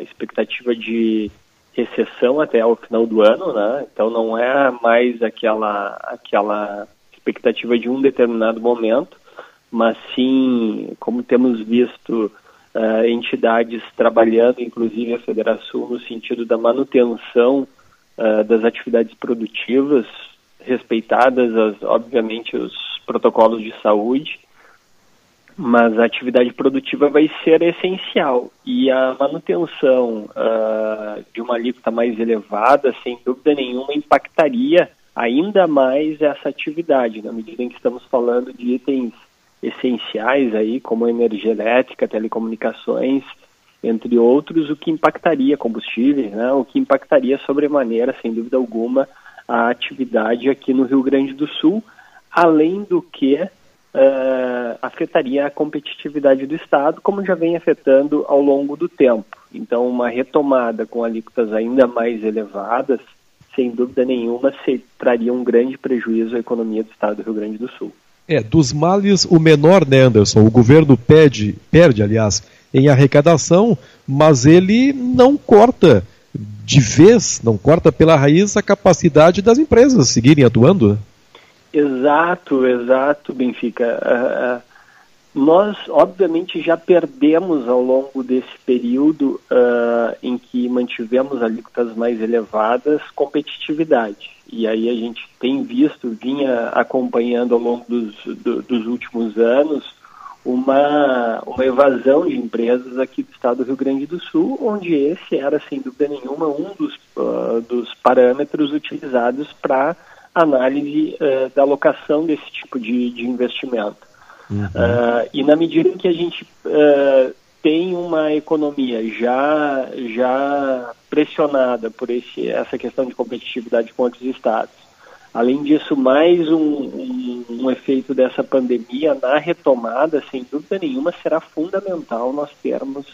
a expectativa de recessão até o final do ano, né? Então não é mais aquela aquela expectativa de um determinado momento, mas sim, como temos visto uh, entidades trabalhando, inclusive a Federação, no sentido da manutenção uh, das atividades produtivas, respeitadas, as, obviamente, os protocolos de saúde, mas a atividade produtiva vai ser essencial. E a manutenção uh, de uma alíquota mais elevada, sem dúvida nenhuma, impactaria ainda mais essa atividade, na medida em que estamos falando de itens essenciais aí, como energia elétrica, telecomunicações, entre outros, o que impactaria combustíveis, né, o que impactaria sobremaneira, sem dúvida alguma, a atividade aqui no Rio Grande do Sul, além do que uh, afetaria a competitividade do Estado, como já vem afetando ao longo do tempo. Então, uma retomada com alíquotas ainda mais elevadas, sem dúvida nenhuma, se, traria um grande prejuízo à economia do Estado do Rio Grande do Sul. É, dos males o menor, né, Anderson? O governo pede, perde, aliás, em arrecadação, mas ele não corta de vez, não corta pela raiz a capacidade das empresas seguirem atuando. Exato, exato, Benfica. Uh, nós, obviamente, já perdemos ao longo desse período uh, em que mantivemos alíquotas mais elevadas competitividade. E aí a gente tem visto, vinha acompanhando ao longo dos, do, dos últimos anos, uma, uma evasão de empresas aqui do estado do Rio Grande do Sul, onde esse era, sem dúvida nenhuma, um dos, dos parâmetros utilizados para análise uh, da alocação desse tipo de, de investimento. Uhum. Uh, e na medida em que a gente uh, tem uma economia já, já pressionada por esse, essa questão de competitividade com outros estados, além disso, mais um, um, um efeito dessa pandemia na retomada, sem dúvida nenhuma, será fundamental nós termos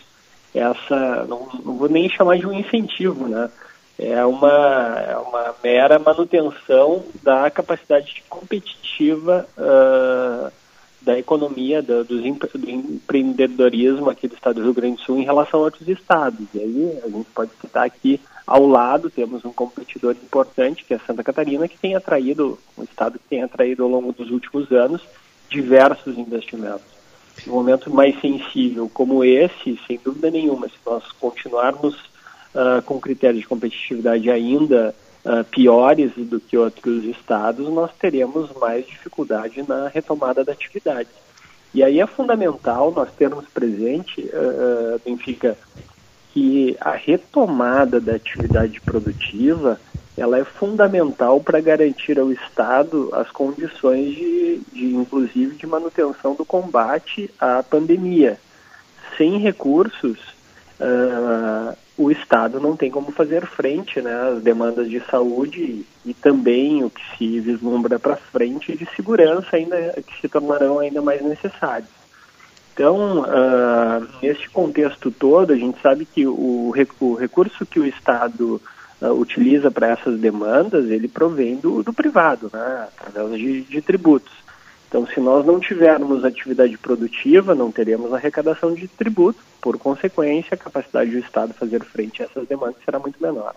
essa, não, não vou nem chamar de um incentivo, né? É uma, é uma mera manutenção da capacidade competitiva uh, da economia, do, do, empreendedorismo aqui do estado do Rio Grande do Sul em relação a outros estados. E aí a gente pode citar aqui ao lado, temos um competidor importante, que é Santa Catarina, que tem atraído, um estado que tem atraído ao longo dos últimos anos diversos investimentos. Um momento mais sensível como esse, sem dúvida nenhuma, se nós continuarmos uh, com critérios de competitividade ainda uh, piores do que outros estados, nós teremos mais dificuldade na retomada da atividade. E aí é fundamental nós termos presente, uh, Benfica, que a retomada da atividade produtiva ela é fundamental para garantir ao Estado as condições de, de, inclusive, de manutenção do combate à pandemia. Sem recursos, uh, o Estado não tem como fazer frente né, às demandas de saúde e, e também o que se vislumbra para frente de segurança ainda que se tornarão ainda mais necessários. Então, uh, neste contexto todo, a gente sabe que o, o recurso que o Estado uh, utiliza para essas demandas, ele provém do, do privado, né, através de, de tributos. Então, se nós não tivermos atividade produtiva, não teremos arrecadação de tributo, por consequência, a capacidade do Estado fazer frente a essas demandas será muito menor.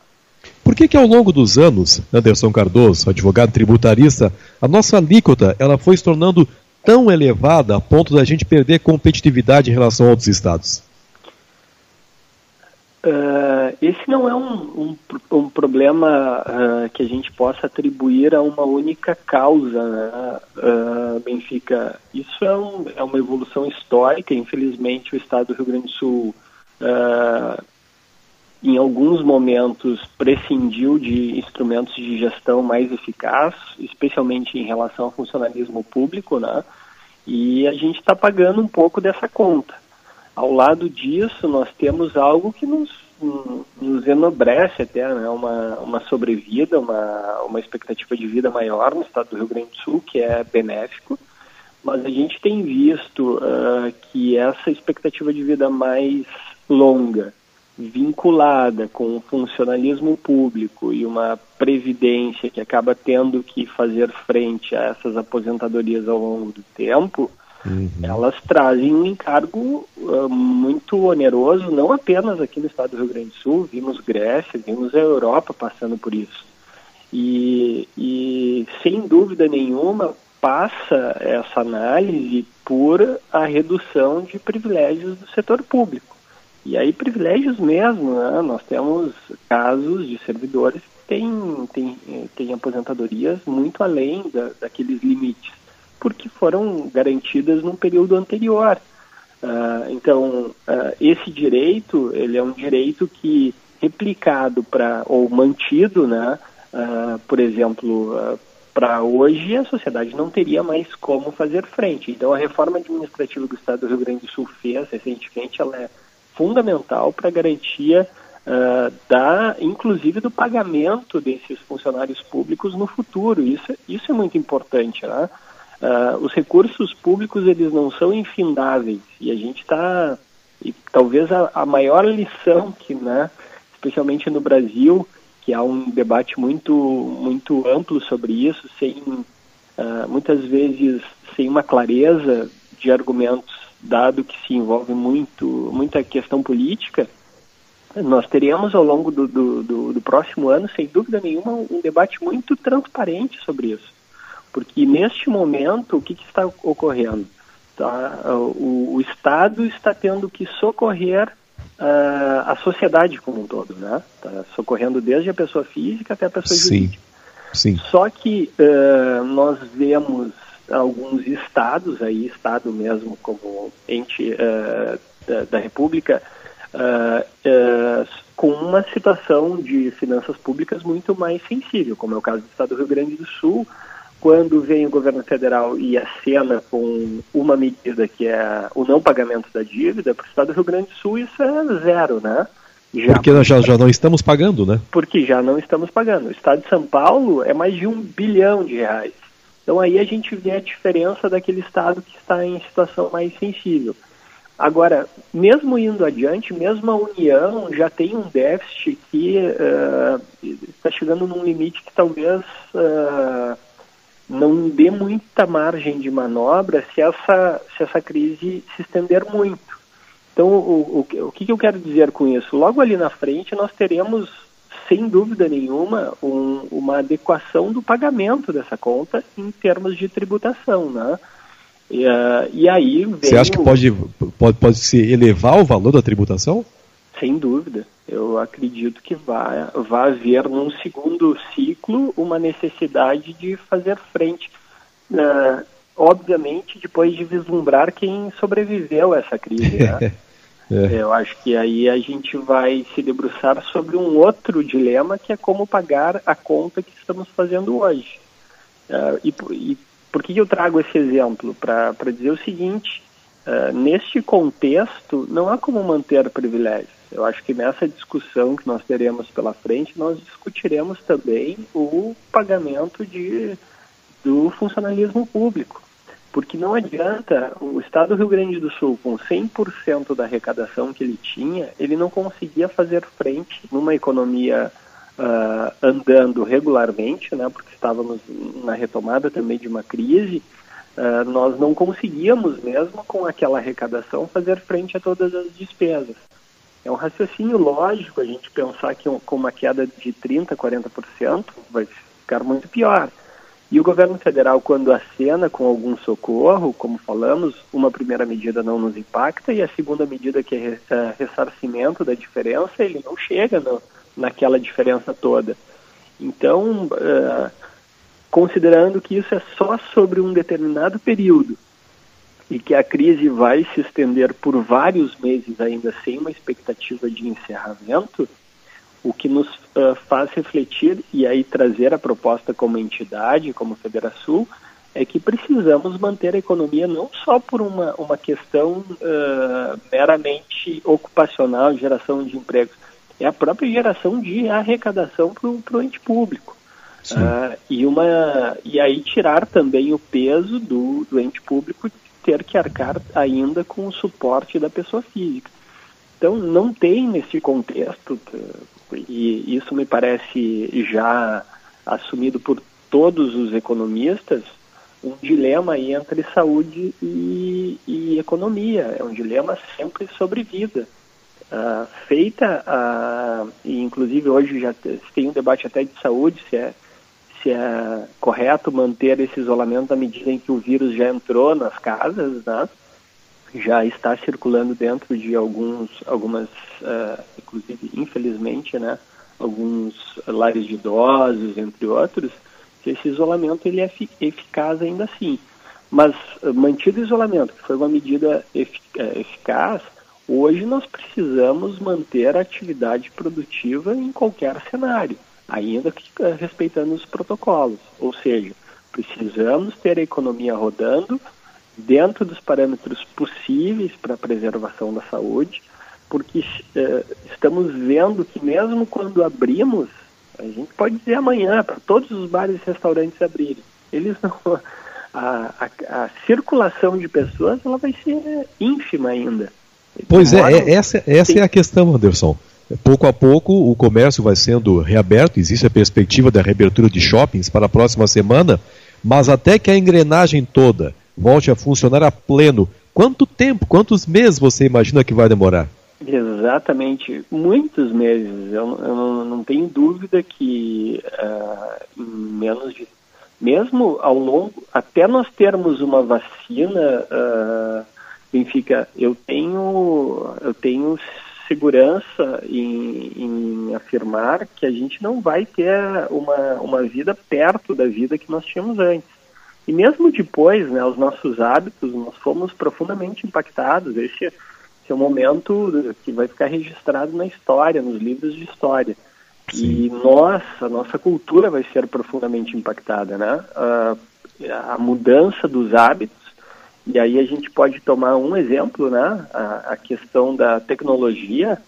Por que, que ao longo dos anos, Anderson Cardoso, advogado tributarista, a nossa alíquota ela foi se tornando tão elevada a ponto da gente perder competitividade em relação a outros estados? Uh, esse não é um, um, um problema uh, que a gente possa atribuir a uma única causa, né? uh, Benfica. Isso é, um, é, uma evolução histórica. Infelizmente, o Estado do Rio Grande do Sul, em alguns momentos, prescindiu de instrumentos de gestão mais eficaz, especialmente em relação ao funcionalismo público, né? E a gente está pagando um pouco dessa conta. Ao lado disso, nós temos algo que nos, nos enobrece até, né? uma, uma sobrevida, uma, uma expectativa de vida maior no estado do Rio Grande do Sul, que é benéfico, mas a gente tem visto uh, que essa expectativa de vida mais longa, vinculada com o funcionalismo público e uma previdência que acaba tendo que fazer frente a essas aposentadorias ao longo do tempo, Uhum. Elas trazem um encargo uh, muito oneroso, não apenas aqui no estado do Rio Grande do Sul, vimos Grécia, vimos a Europa passando por isso. E, e sem dúvida nenhuma passa essa análise por a redução de privilégios do setor público. E aí privilégios mesmo, né? nós temos casos de servidores que têm, têm, têm aposentadorias muito além da, daqueles limites, porque foram garantidas num período anterior. Uh, então, uh, esse direito, ele é um direito que replicado para ou mantido, né, uh, por exemplo, para hoje a sociedade não teria mais como fazer frente. Então, a reforma administrativa que o Estado do Rio Grande do Sul fez recentemente, ela é fundamental para a garantia uh, da, inclusive do pagamento desses funcionários públicos no futuro. Isso, isso é muito importante, né? Uh, os recursos públicos eles não são infindáveis e a gente está e talvez a, a, maior lição que, né, especialmente no Brasil, que há um debate muito muito amplo sobre isso, sem uh, muitas vezes sem uma clareza de argumentos dado que se envolve muito, muita questão política, nós teremos ao longo do, do, do, do, próximo ano, sem dúvida nenhuma, um debate muito transparente sobre isso. Porque neste momento, o que, que está ocorrendo? Tá? O, o, Estado está tendo que socorrer uh, a sociedade como um todo, né? Tá socorrendo desde a pessoa física até a pessoa Sim. jurídica. Sim. Só que uh, nós vemos alguns estados, aí estado mesmo como ente uh, da, da, República, com uma situação de finanças públicas muito mais sensível, como é o caso do estado do Rio Grande do Sul, quando vem o governo federal e acena com uma medida que é o não pagamento da dívida, para o estado do Rio Grande do Sul isso é zero, né? Já, porque nós já, já não estamos pagando, né? Porque já não estamos pagando. O estado de São Paulo é mais de um bilhão de reais. Então aí a gente vê a diferença daquele estado que está em situação mais sensível. Agora, mesmo indo adiante, mesmo a União já tem um déficit que uh, está chegando num limite que talvez uh, não dê muita margem de manobra se essa, se essa crise se estender muito. Então, o, o, o que, que eu quero dizer com isso? Logo ali na frente, nós teremos sem dúvida nenhuma, um, uma adequação do pagamento dessa conta em termos de tributação, né? E, uh, e aí Você acha que pode, pode, pode se elevar o valor da tributação? Sem dúvida. Eu acredito que vai, vai haver num segundo ciclo uma necessidade de fazer frente. Uh, obviamente, depois de vislumbrar quem sobreviveu a essa crise. Né? É. Eu acho que aí a gente vai se debruçar sobre um outro dilema que é como pagar a conta que estamos fazendo hoje. Uh, e, e, por que eu trago esse exemplo? Para dizer o seguinte: uh, neste contexto, não há como manter privilégios. Eu acho que nessa discussão que nós teremos pela frente, nós discutiremos também o pagamento de, do funcionalismo público porque não adianta o Estado do Rio Grande do Sul, com 100% da arrecadação que ele tinha, ele não conseguia fazer frente numa economia uh, andando regularmente, né, porque estávamos na retomada também de uma crise, uh, nós não conseguíamos mesmo com aquela arrecadação fazer frente a todas as despesas. É um raciocínio lógico a gente pensar que com uma queda de 30%, 40% vai ficar muito pior. E o governo federal, quando acena com algum socorro, como falamos, uma primeira medida não nos impacta e a segunda medida, que é, é ressarcimento da diferença, ele não chega no, naquela diferença toda. Então, uh, considerando que isso é só sobre um determinado período e que a crise vai se estender por vários meses ainda sem uma expectativa de encerramento, o que nos uh, faz refletir e aí trazer a proposta como entidade, como Federação, é que precisamos manter a economia não só por uma, uma questão uh, meramente ocupacional, geração de empregos, é a própria geração de arrecadação para o ente público. Uh, e, uma, e aí tirar também o peso do, do ente público ter que arcar ainda com o suporte da pessoa física. Então, não tem nesse contexto, e isso me parece já assumido por todos os economistas, um dilema aí entre saúde e, e economia, é um dilema sempre sobre vida. Uh, feita, e inclusive hoje já tem um debate até de saúde, se é, se é correto manter esse isolamento à medida em que o vírus já entrou nas casas, né? já está circulando dentro de alguns, algumas, uh, inclusive infelizmente, né? alguns lares de idosos, entre outros, que esse isolamento ele é eficaz ainda assim. Mas mantido o isolamento, que foi uma medida eficaz, Hoje nós precisamos manter a atividade produtiva em qualquer cenário, ainda que eh, respeitando os protocolos. Ou seja, precisamos ter a economia rodando dentro dos parâmetros possíveis para a preservação da saúde, porque eh, estamos vendo que mesmo quando abrimos, a gente pode dizer amanhã para todos os bares e restaurantes abrirem, eles não a, a, a circulação de pessoas ela vai ser ínfima ainda. Pois é, é, essa, essa é a questão, Anderson. Pouco a pouco o comércio vai sendo reaberto, existe a perspectiva da reabertura de shoppings para a próxima semana, mas até que a engrenagem toda volte a funcionar a pleno, quanto tempo, quantos meses você imagina que vai demorar? Exatamente, muitos meses. Eu, eu não, tenho dúvida que uh, menos de. Mesmo ao longo. Até nós termos uma vacina. Uh, Benfica, eu tenho, eu tenho segurança em, em, afirmar que a gente não vai ter uma, uma vida perto da vida que nós tínhamos antes. E mesmo depois, né, os nossos hábitos, nós fomos profundamente impactados. Esse, esse é um momento que vai ficar registrado na história, nos livros de história. Sim. E nós, a nossa cultura vai ser profundamente impactada, né? a, a mudança dos hábitos e aí a gente pode tomar um exemplo, né? A, a questão da tecnologia,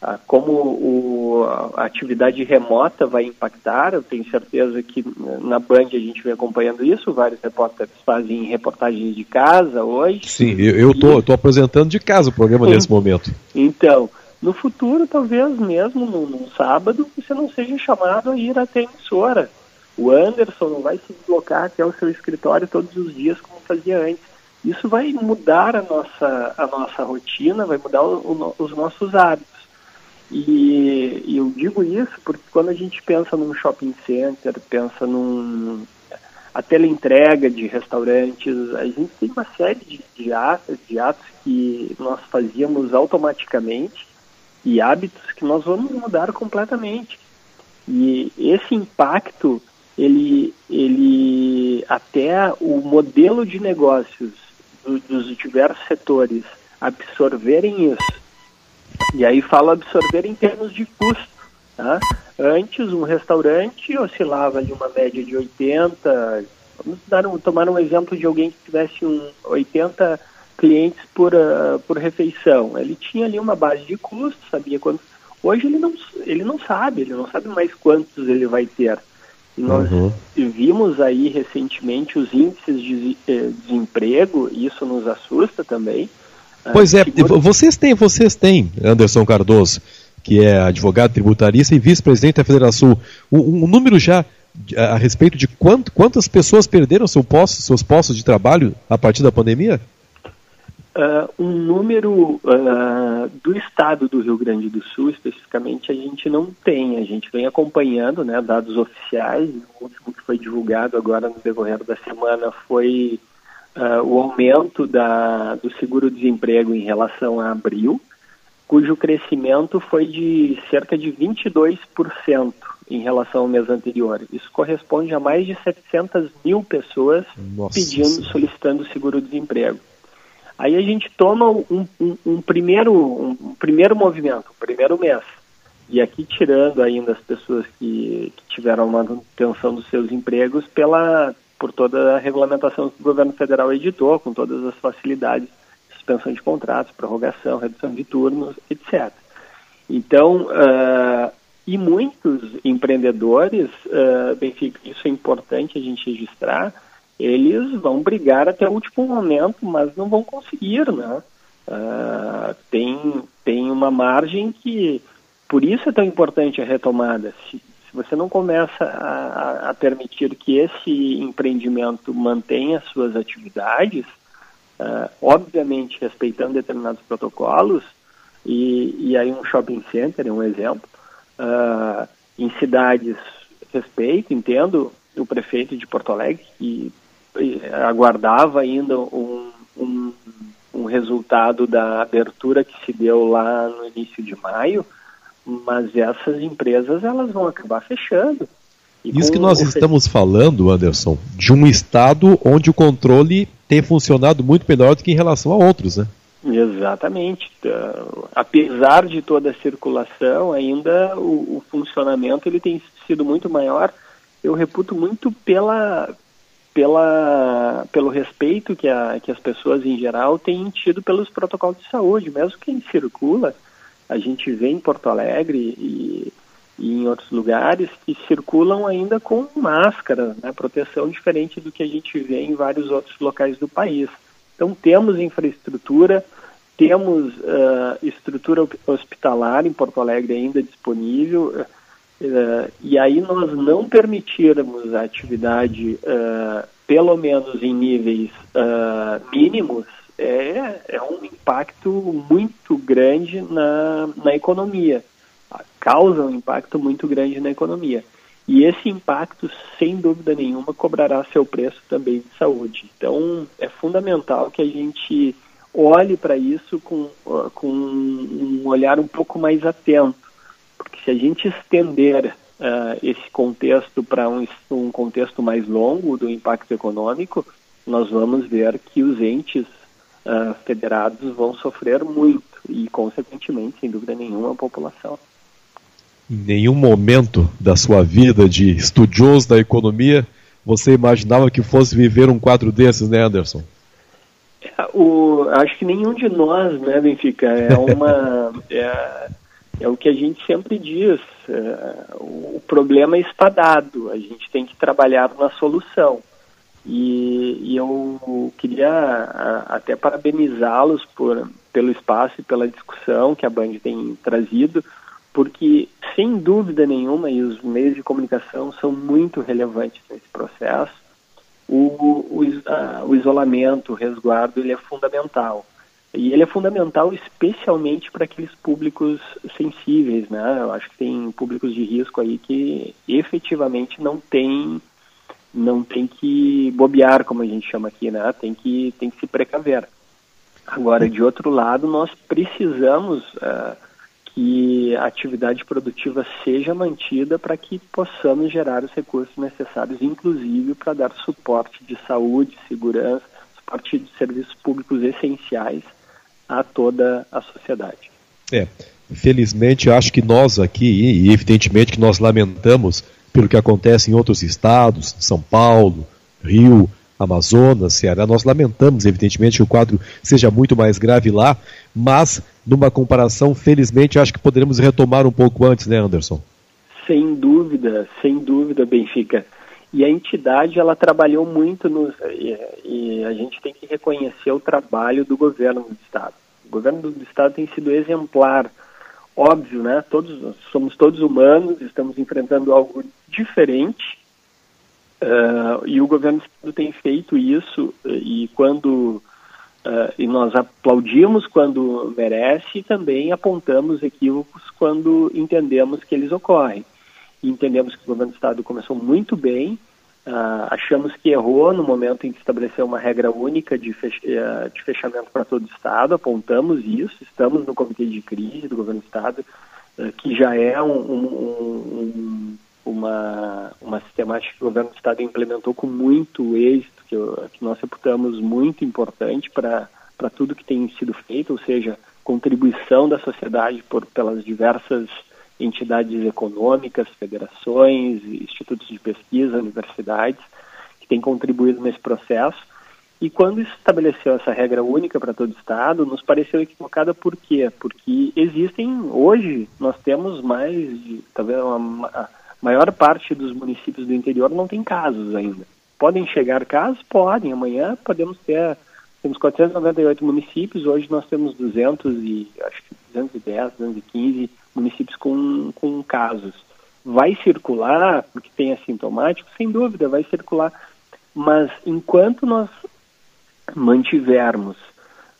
a, como o, a atividade remota vai impactar. Eu tenho certeza que na Band a gente vem acompanhando isso. Vários repórteres fazem reportagens de casa hoje. Sim, eu estou tô, apresentando de casa o programa nesse momento. Então, no futuro, talvez mesmo num, num sábado, você não seja chamado a ir até a emissora. O Anderson não vai se deslocar até o seu escritório todos os dias como fazia antes isso vai mudar a nossa, a nossa rotina, vai mudar o, o, os nossos hábitos. E, e, eu digo isso porque quando a gente pensa num shopping center, pensa num a teleentrega de restaurantes, a gente tem uma série de, de, atos, de atos que nós fazíamos automaticamente e hábitos que nós vamos mudar completamente. E esse impacto, ele, ele até o modelo de negócios do, dos diversos setores absorverem isso. E aí falo absorver em termos de custo. Tá? Antes, um restaurante oscilava ali uma média de 80, vamos dar um, tomar um exemplo de alguém que tivesse um 80 clientes por, uh, por refeição. Ele tinha ali uma base de custo, sabia quanto. Hoje ele não, ele não sabe, ele não sabe mais quantos ele vai ter. Nós uhum. vimos aí recentemente os índices de eh, desemprego, e isso nos assusta também. Ah, pois é, vocês têm, vocês têm, Anderson Cardoso, que é advogado tributarista e vice-presidente da Federação, um, um, número já a respeito de quanto, quantas pessoas perderam seu posto, seus postos de trabalho a partir da pandemia? Uh, um número uh, do estado do Rio Grande do Sul, especificamente, a gente não tem. A gente vem acompanhando né, dados oficiais. O último que foi divulgado agora no decorrer da semana foi uh, o aumento da, do seguro-desemprego em relação a abril, cujo crescimento foi de cerca de 22% em relação ao mês anterior. Isso corresponde a mais de 700 mil pessoas Nossa. pedindo, solicitando seguro-desemprego. Aí a gente toma um, um, um primeiro, um, primeiro movimento, um primeiro mês. E aqui tirando ainda as pessoas que, que tiveram manutenção dos seus empregos pela, por toda a regulamentação que o governo federal editou, com todas as facilidades, suspensão de contratos, prorrogação, redução de turnos, etc. Então, uh, e muitos empreendedores, uh, Benfica, isso é importante a gente registrar, eles vão brigar até o último momento, mas não vão conseguir, né? Uh, tem, tem uma margem que, por isso é tão importante a retomada. Se, Se você não começa a, a permitir que esse empreendimento mantenha suas atividades, uh, obviamente respeitando determinados protocolos, e, e, aí um shopping center é um exemplo, uh, em cidades, respeito, entendo o prefeito de Porto Alegre, que aguardava ainda um, um, um resultado da abertura que se deu lá no início de maio, mas essas empresas elas vão acabar fechando. E Isso que nós estamos falando, Anderson, de um estado onde o controle tem funcionado muito melhor do que em relação a outros, né? Exatamente. Uh, apesar de toda a circulação, ainda o, o, funcionamento ele tem sido muito maior. Eu reputo muito pela, pela, pelo respeito que, a, que as pessoas em geral têm tido pelos protocolos de saúde. Mesmo quem circula, a gente vê em Porto Alegre e, e em outros lugares que circulam ainda com máscara, né, proteção diferente do que a gente vê em vários outros locais do país. Então temos infraestrutura, temos uh, estrutura hospitalar em Porto Alegre ainda disponível, uh, e aí nós não permitirmos a atividade, uh, pelo menos em níveis mínimos, é, é um impacto muito grande na, na economia, causa um impacto muito grande na economia. E esse impacto, sem dúvida nenhuma, cobrará seu preço também de saúde. Então, é fundamental que a gente olhe para isso com, com um olhar um pouco mais atento, se a gente estender uh, esse contexto para um, um contexto mais longo do impacto econômico, nós vamos ver que os entes uh, federados vão sofrer muito e, consequentemente, sem dúvida nenhuma, a população. Em nenhum momento da sua vida de estudioso da economia você imaginava que fosse viver um quadro desses, né, Anderson? É, o, acho que nenhum de nós, né, Benfica? É uma. é, é o que a gente sempre diz. É, o problema está dado, a gente tem que trabalhar na solução. E, e eu queria até parabenizá-los por, pelo espaço e pela discussão que a Band tem trazido, porque, sem dúvida nenhuma, e os meios de comunicação são muito relevantes nesse processo, o, o, o isolamento, o resguardo, ele é fundamental. E ele é fundamental especialmente para aqueles públicos sensíveis, né? Eu acho que tem públicos de risco aí que efetivamente não tem não tem que bobear, como a gente chama aqui, né? Tem que, tem que se precaver. Agora, de outro lado, nós precisamos uh, que a atividade produtiva seja mantida para que possamos gerar os recursos necessários, inclusive para dar suporte de saúde, segurança, suporte de serviços públicos essenciais a toda a sociedade. É, felizmente acho que nós aqui, e evidentemente que nós lamentamos pelo que acontece em outros estados, São Paulo, Rio, Amazonas, Ceará. Nós lamentamos, evidentemente, que o quadro seja muito mais grave lá, mas, numa comparação, felizmente, acho que poderemos retomar um pouco antes, né, Anderson? Sem dúvida, sem dúvida, Benfica. E a entidade, ela trabalhou muito nos. E, e a gente tem que reconhecer o trabalho do governo do Estado. O governo do Estado tem sido exemplar óbvio, né? Todos somos todos humanos, estamos enfrentando algo diferente uh, e o governo do estado tem feito isso e quando uh, e nós aplaudimos quando merece e também apontamos equívocos quando entendemos que eles ocorrem. Entendemos que o governo do estado começou muito bem Uh, achamos que errou no momento em que estabeleceu uma regra única de, fech uh, de fechamento para todo o Estado, apontamos isso, estamos no Comitê de Crise do Governo do Estado, uh, que já é um, um, um, uma, uma sistemática que o Governo do Estado implementou com muito êxito, que, que nós reputamos muito importante para tudo que tem sido feito, ou seja, contribuição da sociedade por, pelas diversas entidades econômicas, federações, institutos de pesquisa, universidades, que têm contribuído nesse processo. E quando estabeleceu essa regra única para todo o Estado, nos pareceu equivocada por quê? Porque existem, hoje, nós temos mais de, talvez a maior parte dos municípios do interior não tem casos ainda. Podem chegar casos? Podem. Amanhã podemos ter, temos 498 municípios, hoje nós temos 200 e, acho que 210, 215 municípios com, com casos. Vai circular, porque tem assintomático, sem dúvida, vai circular. Mas enquanto nós mantivermos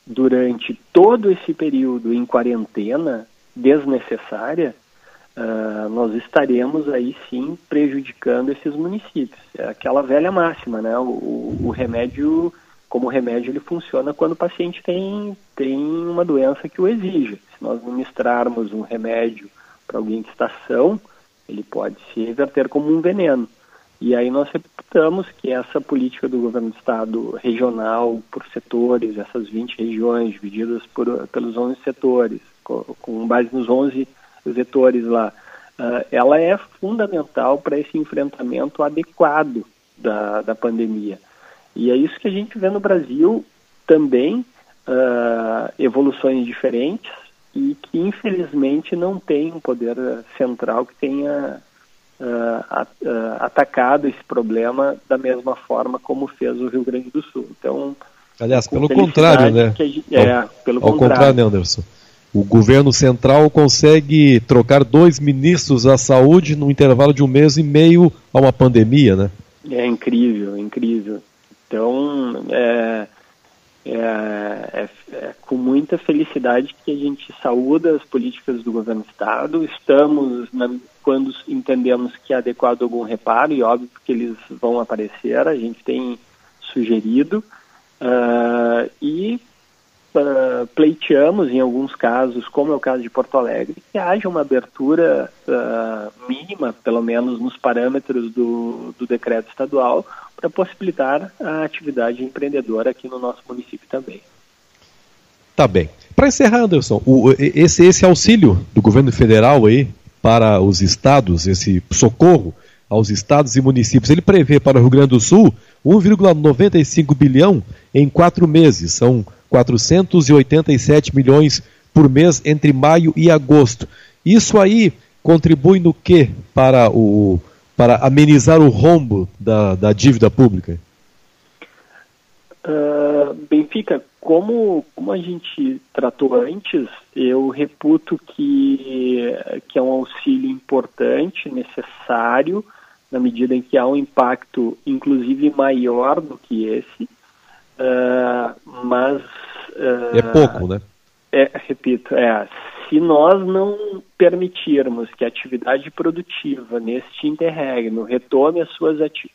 durante todo esse período em quarentena desnecessária, uh, nós estaremos aí sim prejudicando esses municípios. É aquela velha máxima, né? O, o remédio, como remédio, ele funciona quando o paciente tem, tem uma doença que o exija. Se nós ministrarmos um remédio para alguém que está são, ele pode se reverter como um veneno. E aí nós reputamos que essa política do governo do estado regional por setores, essas 20 regiões divididas por, pelos 11 setores, com, com base nos 11 vetores lá, uh, ela é fundamental para esse enfrentamento adequado da, da pandemia. E é isso que a gente vê no Brasil também, uh, evoluções diferentes e que infelizmente não tem um poder central que tenha uh, atacado esse problema da mesma forma como fez o Rio Grande do Sul. Então, aliás, pelo contrário, né? Gente, é, ao, pelo ao contrário, contrário, né, Anderson? O governo central consegue trocar dois ministros da saúde no intervalo de um mês e meio a uma pandemia, né? É incrível, incrível. Então, é, é, é, é, com muita felicidade que a gente saúda as políticas do governo do Estado. Estamos, na, quando entendemos que é adequado algum reparo, e óbvio que eles vão aparecer, a gente tem sugerido. Uh, e uh, pleiteamos, em alguns casos, como é o caso de Porto Alegre, que haja uma abertura uh, mínima, pelo menos nos parâmetros do, do decreto estadual, para possibilitar a atividade empreendedora aqui no nosso município também. Tá bem. Para encerrar, Anderson, o, esse, esse auxílio do governo federal aí para os estados, esse socorro aos estados e municípios, ele prevê para o Rio Grande do Sul 1,95 bilhão em quatro meses. São 487 milhões por mês entre maio e agosto. Isso aí contribui no que para o para amenizar o rombo da, da dívida pública? Uh, Benfica, como, como a gente tratou antes, eu reputo que, que é um auxílio importante, necessário, na medida em que há um impacto, inclusive, maior do que esse, uh, mas... Uh, é pouco, né? É, repito, é, se nós não permitirmos que a atividade produtiva neste interregno retome as suas, ati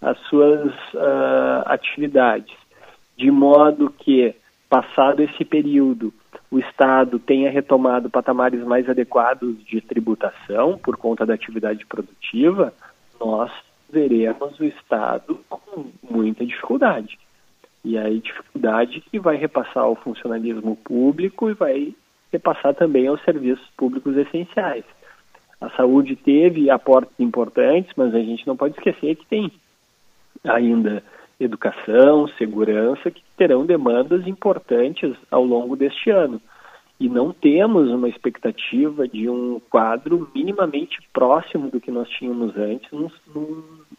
as suas uh, atividades, de modo que, passado esse período, o Estado tenha retomado patamares mais adequados de tributação por conta da atividade produtiva, nós veremos o Estado com muita dificuldade. E aí, dificuldade que vai repassar ao funcionalismo público e vai repassar também aos serviços públicos essenciais. A saúde teve aportes importantes, mas a gente não pode esquecer que tem ainda educação, segurança, que terão demandas importantes ao longo deste ano. E não temos uma expectativa de um quadro minimamente próximo do que nós tínhamos antes, num,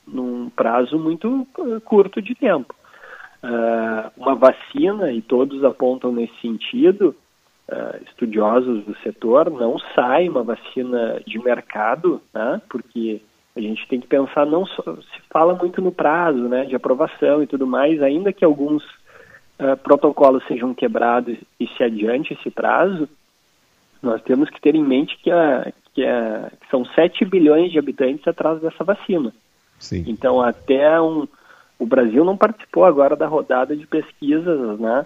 num, prazo muito uh, curto de tempo. Uh, uma vacina, e todos apontam nesse sentido, uh, estudiosos do setor, não sai uma vacina de mercado, né, porque a gente tem que pensar, não só, se fala muito no prazo né, de aprovação e tudo mais, ainda que alguns uh, protocolos sejam quebrados e se adiante esse prazo, nós temos que ter em mente que, a, que, a, que são 7 bilhões de habitantes atrás dessa vacina. Sim. Então, até um, o Brasil não participou agora da rodada de pesquisas né,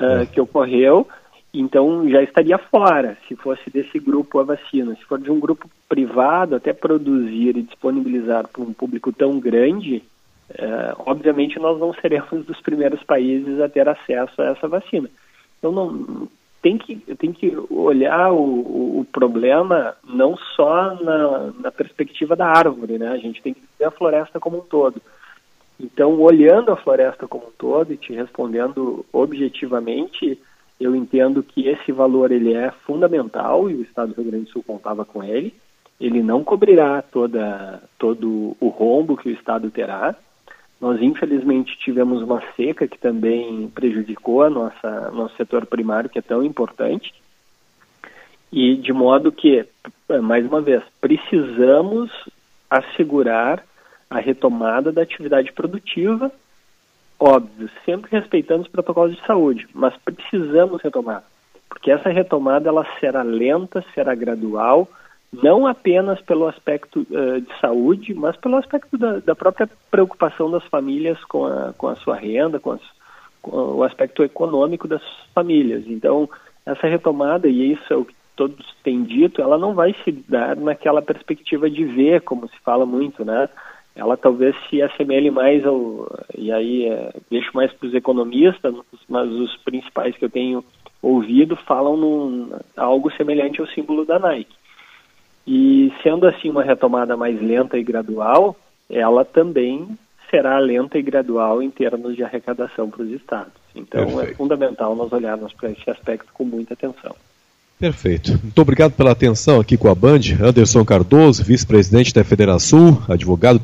uh, que ocorreu, então já estaria fora se fosse desse grupo a vacina. Se for de um grupo privado, até produzir e disponibilizar para um público tão grande, é, obviamente nós não seremos dos primeiros países a ter acesso a essa vacina. Então não tem que tem que olhar o, o problema não só na, na perspectiva da árvore, né? A gente tem que ver a floresta como um todo. Então, olhando a floresta como um todo e te respondendo objetivamente, eu entendo que esse valor ele é fundamental e o Estado do Rio Grande do Sul contava com ele. Ele não cobrirá toda, todo o rombo que o Estado terá. Nós, infelizmente, tivemos uma seca que também prejudicou a nossa, nosso setor primário, que é tão importante. E de modo que, mais uma vez, precisamos assegurar a retomada da atividade produtiva, óbvio, sempre respeitando os protocolos de saúde, mas precisamos retomar, porque essa retomada ela será lenta, será gradual, não apenas pelo aspecto uh, de saúde, mas pelo aspecto da, da, própria preocupação das famílias com a, com a sua renda, com, as, com o aspecto econômico das famílias. Então, essa retomada, e isso é o que todos têm dito, ela não vai se dar naquela perspectiva de ver, como se fala muito, né? Ela talvez se assemelhe mais ao, e aí é, deixo mais para os economistas, mas os principais que eu tenho ouvido falam num, algo semelhante ao símbolo da Nike. E sendo assim uma retomada mais lenta e gradual, ela também será lenta e gradual em termos de arrecadação para os estados. Então é Perfeito. é fundamental nós olharmos para esse aspecto com muita atenção. Perfeito. Muito obrigado pela atenção aqui com a Band. Anderson Cardoso, vice-presidente da Federação, advogado